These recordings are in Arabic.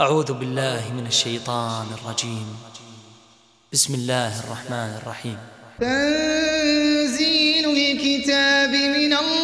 أعوذ بالله من الشيطان الرجيم. بسم الله الرحمن الرحيم. تنزيل الكتاب من الله.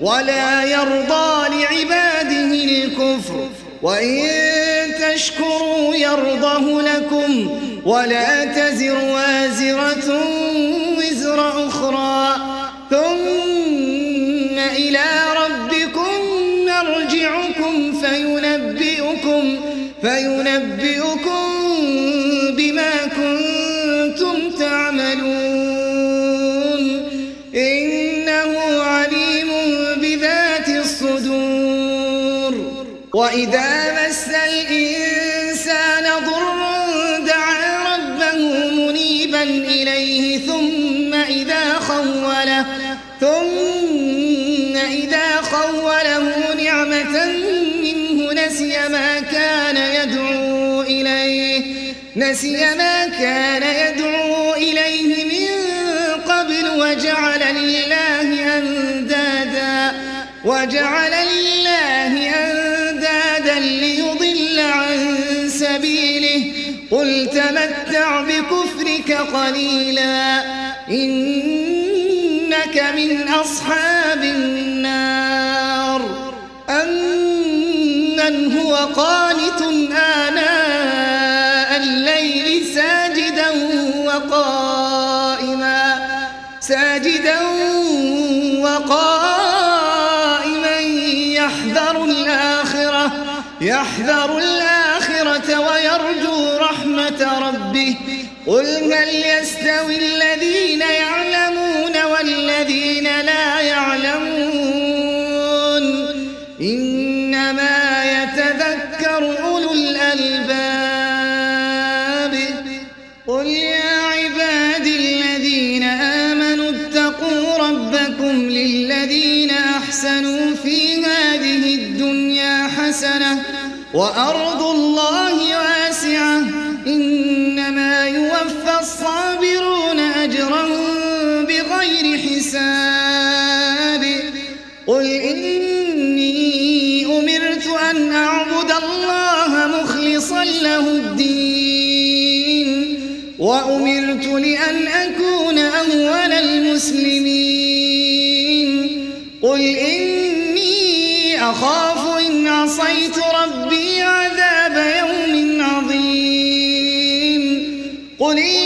ولا يرضى لعباده الكفر. وإن تشكروا يرضه لكم ولا تزر وازرة ثم إذا خوله نعمة منه نسي ما كان يدعو إليه نسي ما كان يدعو إليه من قبل وجعل لله أندادا وجعل لله أندادا ليضل عن سبيله. قل تمتع بكفرك قليلا من أصحاب النار أمن هو قانت آناء الليل ساجدا وقائما ساجدا وقائما يحذر الآخرة يحذر الآخرة ويرجو رحمة ربه قل هل يستوي الذين يعلمون والذين لا يعلمون إنما يتذكر أولو الألباب. قل يا عبادي الذين آمنوا اتقوا ربكم للذين أحسنوا في هذه الدنيا حسنة وأرض الله وأمرت لأن أكون أول المسلمين. قل إني أخاف إن عصيت ربي عذاب يوم عظيم. قل الله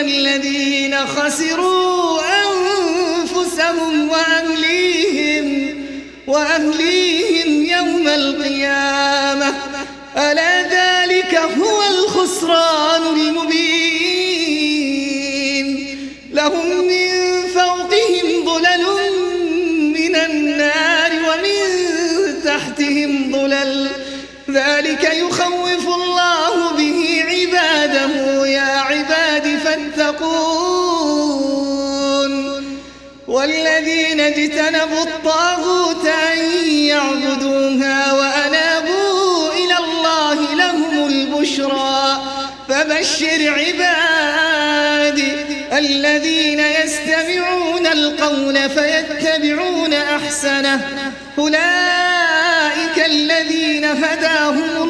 الذين خسروا أنفسهم وأهليهم وأهليهم يوم القيامة. ألا ذلك هو الخسران المبين؟ فاتقون والذين اجتنبوا الطاغوت أن يعبدوها وأنابوا إلى الله لهم البشرى. فبشر عبادي الذين يستمعون القول فيتبعون أحسنه. أولئك الذين هداهم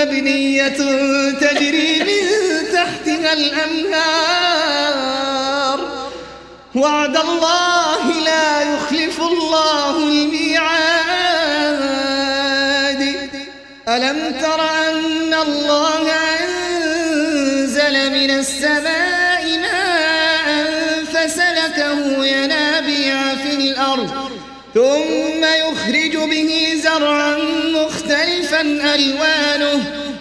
مبنية تجري من تحتها الأنهار. وعد الله لا يخلف الله الميعاد. ألم تر أن الله أنزل من السماء ماء فسلكه ينابيع في الأرض ثم يخرج به زرعا مختلفا ألوانه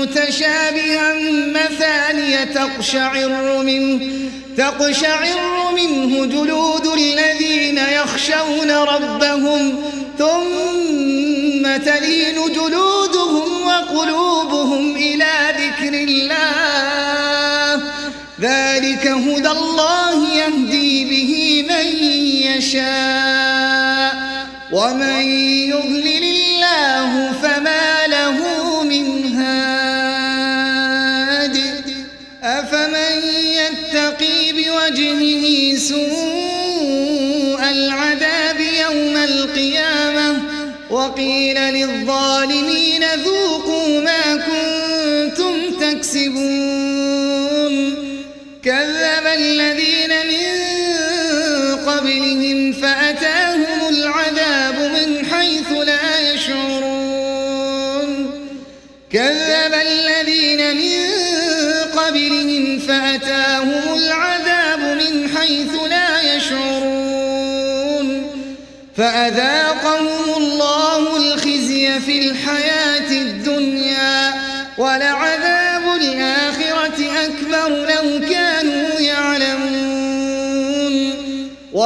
متشابها مثانية تقشعر منه تقشعر منه جلود الذين يخشون ربهم ثم تلين جلودهم وقلوبهم وقيل للظالمين ذوقوا ما كنتم تكسبون. كذب الذين من قبلهم فأتاهم العذاب من حيث لا يشعرون. كذب الذين من قبلهم فأتاهم العذاب من حيث لا يشعرون. فأذاقهم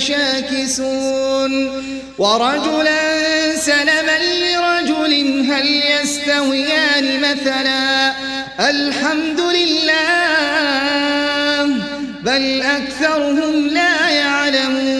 متشاكسون ورجلا سلما لرجل هل يستويان مثلا؟ الحمد لله بل أكثرهم لا يعلمون.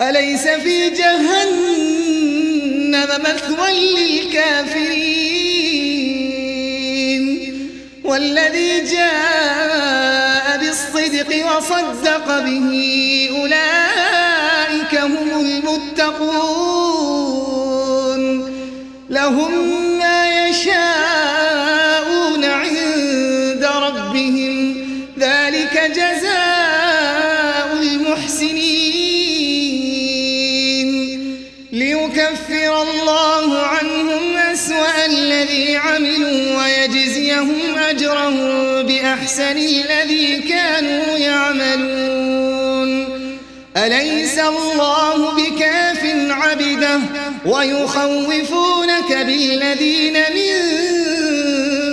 أليس في جهنم مثوى للكافرين؟ والذي جاء بالصدق وصدق به أولئك هم المتقون. لهم بأحسن الذي كانوا يعملون. أليس الله بكاف عبده ويخوفونك بالذين من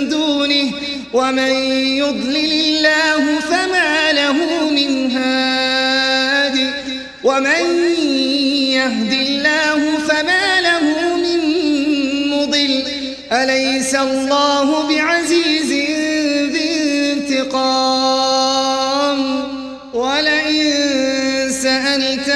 دونه؟ ومن يضلل الله فما له من هاد. ومن يهد الله فما له من مضل. أليس الله بعزيز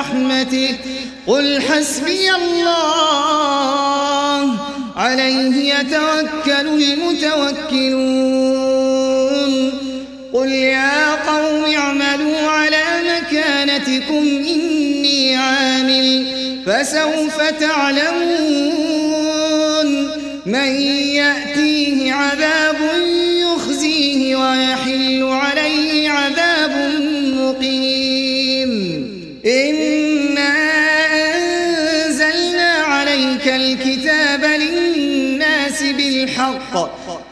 رحمته. قل حسبي الله. عليه يتوكل المتوكلون. قل يا قوم اعملوا على مكانتكم إني عامل. فسوف تعلمون. من يأتيه عذاب يخزيه ويحل عليه عذاب مقيم.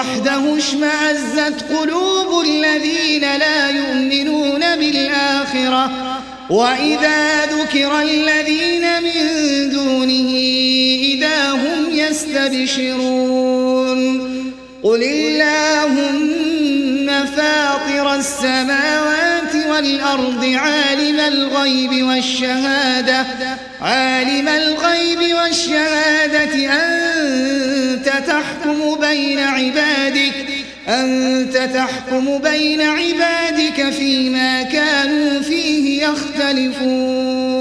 وحده اشمأزت قلوب الذين لا يؤمنون بالآخرة. وإذا ذكر الذين من دونه إذا هم يستبشرون. قل اللهم فاطر السماوات والأرض عالم الغيب والشهادة. عالم الغيب والشهادة. أنت تحكم بين عبادك أنت تحكم بين عبادك فيما كانوا فيه يختلفون.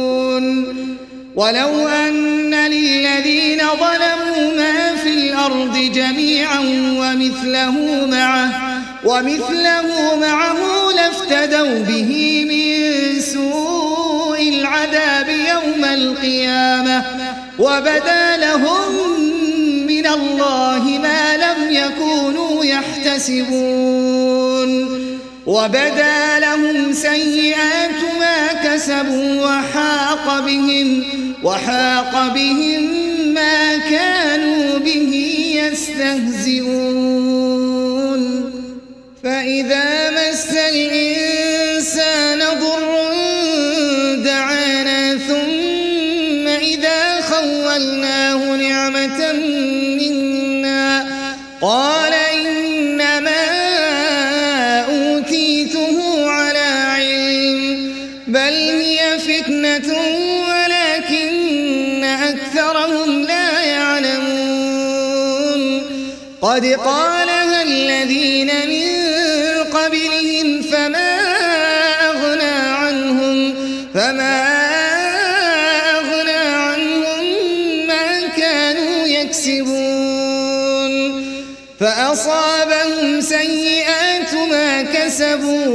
ولو أن للذين ظلموا ما في الأرض جميعا ومثله معه ومثله معه لافتدوا به من سوء العذاب يوم القيامة وبدا لهم من الله ما لم يكونوا يحتسبون. وبدا لهم سيئات ما كسبوا وحاق بهم وحاق بهم ما كانوا به يستهزئون. فإذا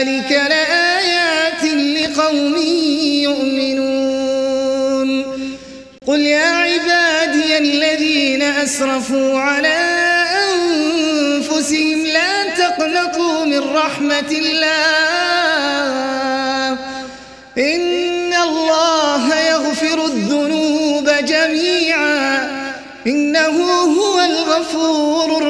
ذلك لآيات لقوم يؤمنون. قل يا عبادي الذين أسرفوا على أنفسهم لا تقنطوا من رحمة الله. إن الله يغفر الذنوب جميعا. إنه هو الغفور الرحيم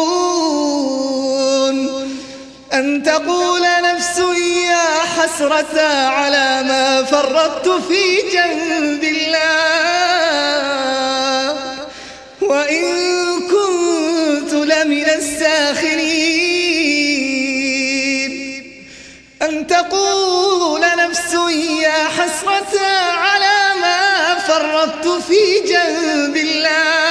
أن تقول نفس يا حسرة على ما فرطت في جنب الله. وإن كنت لمن الساخرين. أن تقول نفس يا حسرة على ما فرطت في جنب الله.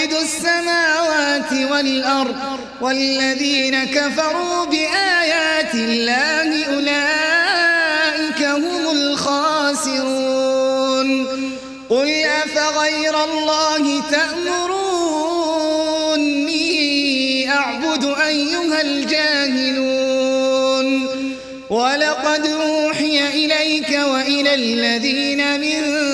والأرض والذين كفروا بآيات الله أولئك هم الخاسرون. قل أفغير الله تأمروني أعبد أيها الجاهلون. ولقد أوحي إليك وإلى الذين من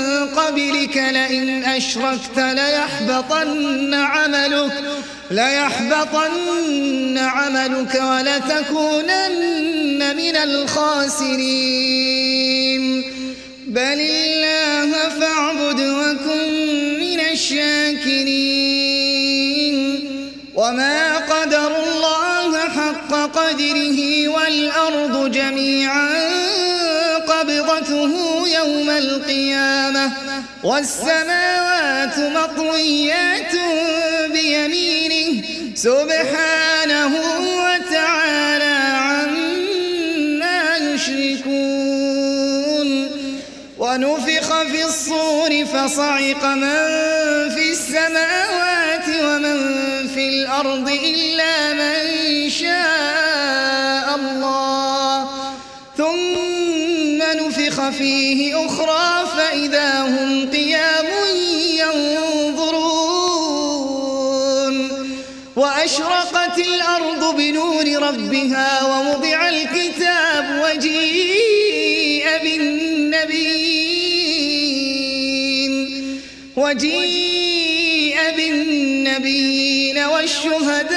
قبلك لئن أشركت ليحبطن عملك ليحبطن عملك ولتكونن من الخاسرين. بل الله فاعبد وكن من الشاكرين. وما قدر الله حق قدره والأرض جميعا قبضته يوم القيامة. والسماوات مطويات بيمينه سبحانه وتعالى عما يشركون. ونفخ في الصور فصعق من في السماوات ومن في الأرض إلا من نفخ فيه أخرى فإذا هم قيام ينظرون. وأشرقت الأرض بنور ربها ووضع الكتاب وجيء بالنبيين. وجيء بالنبيين والشهداء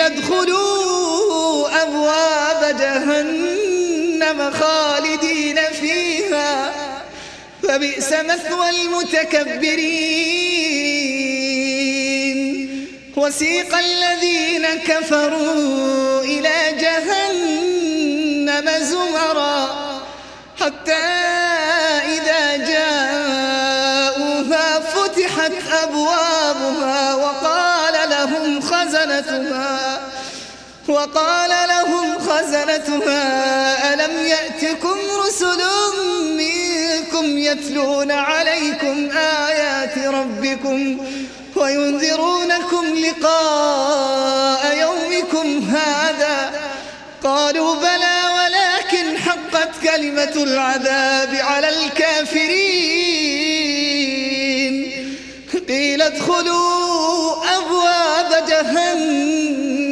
قيل ادخلوا أبواب جهنم خالدين فيها. فبئس مثوى المتكبرين. وسيق الذين كفروا إلى جهنم زمرا. وقال لهم خزنتها ألم يأتكم رسل منكم يتلون عليكم آيات ربكم وينذرونكم لقاء يومكم هذا؟ قالوا بلى ولكن حقت كلمة العذاب على الكافرين. قيل ادخلوا أبواب